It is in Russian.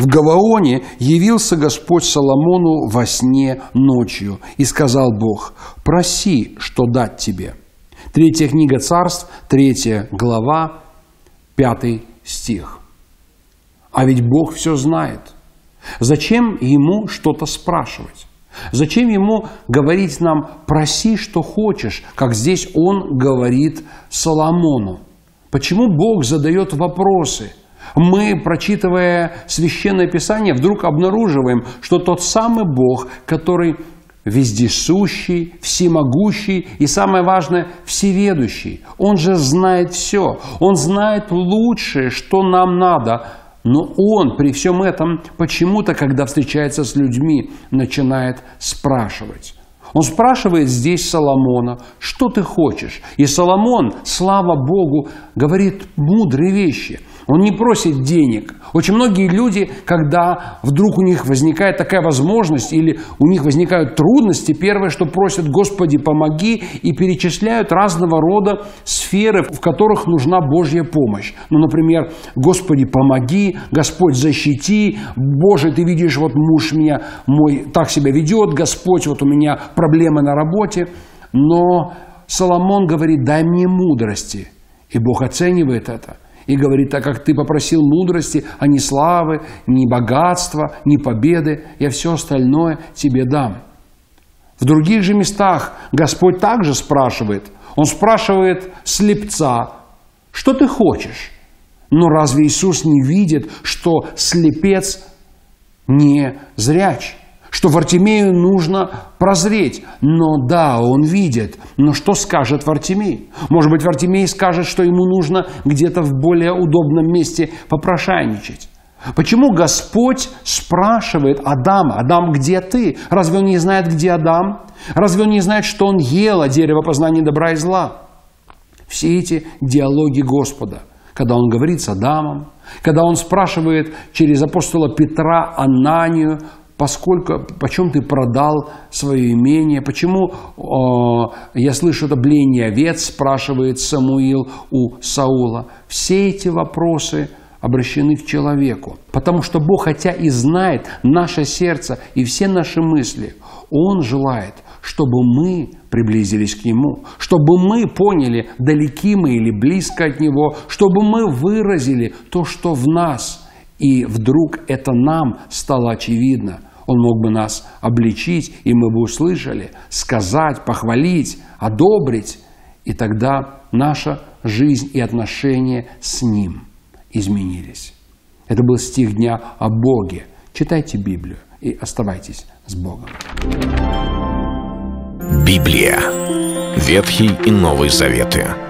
В Гаваоне явился Господь Соломону во сне ночью, и сказал Бог, проси, что дать тебе. Третья книга царств, третья глава, пятый стих. А ведь Бог все знает. Зачем ему что-то спрашивать? Зачем ему говорить нам «проси, что хочешь», как здесь он говорит Соломону? Почему Бог задает вопросы – мы, прочитывая Священное Писание, вдруг обнаруживаем, что тот самый Бог, который вездесущий, всемогущий и, самое важное, всеведущий. Он же знает все. Он знает лучшее, что нам надо. Но он при всем этом почему-то, когда встречается с людьми, начинает спрашивать. Он спрашивает здесь Соломона, что ты хочешь? И Соломон, слава Богу, говорит мудрые вещи – он не просит денег. Очень многие люди, когда вдруг у них возникает такая возможность или у них возникают трудности, первое, что просят, Господи, помоги, и перечисляют разного рода сферы, в которых нужна Божья помощь. Ну, например, Господи, помоги, Господь, защити, Боже, ты видишь, вот муж меня мой так себя ведет, Господь, вот у меня проблемы на работе. Но Соломон говорит, дай мне мудрости. И Бог оценивает это – и говорит, так как ты попросил мудрости, а не славы, ни богатства, ни победы, я все остальное тебе дам. В других же местах Господь также спрашивает. Он спрашивает слепца, что ты хочешь? Но разве Иисус не видит, что слепец не зряч? Что Вартимею нужно прозреть. Но да, он видит. Но что скажет Вартимей? Может быть, Вартимей скажет, что ему нужно где-то в более удобном месте попрошайничать. Почему Господь спрашивает Адама, Адам, где ты? Разве он не знает, где Адам? Разве он не знает, что он ел от дерева познания добра и зла? Все эти диалоги Господа, когда он говорит с Адамом, когда он спрашивает через апостола Петра Ананию, поскольку, почем ты продал свое имение, почему, э, я слышу, это бление овец, спрашивает Самуил у Саула. Все эти вопросы обращены к человеку, потому что Бог, хотя и знает наше сердце и все наши мысли, Он желает, чтобы мы приблизились к Нему, чтобы мы поняли, далеки мы или близко от Него, чтобы мы выразили то, что в нас, и вдруг это нам стало очевидно – он мог бы нас обличить, и мы бы услышали, сказать, похвалить, одобрить. И тогда наша жизнь и отношения с Ним изменились. Это был стих дня о Боге. Читайте Библию и оставайтесь с Богом. Библия. Ветхий и Новый Заветы.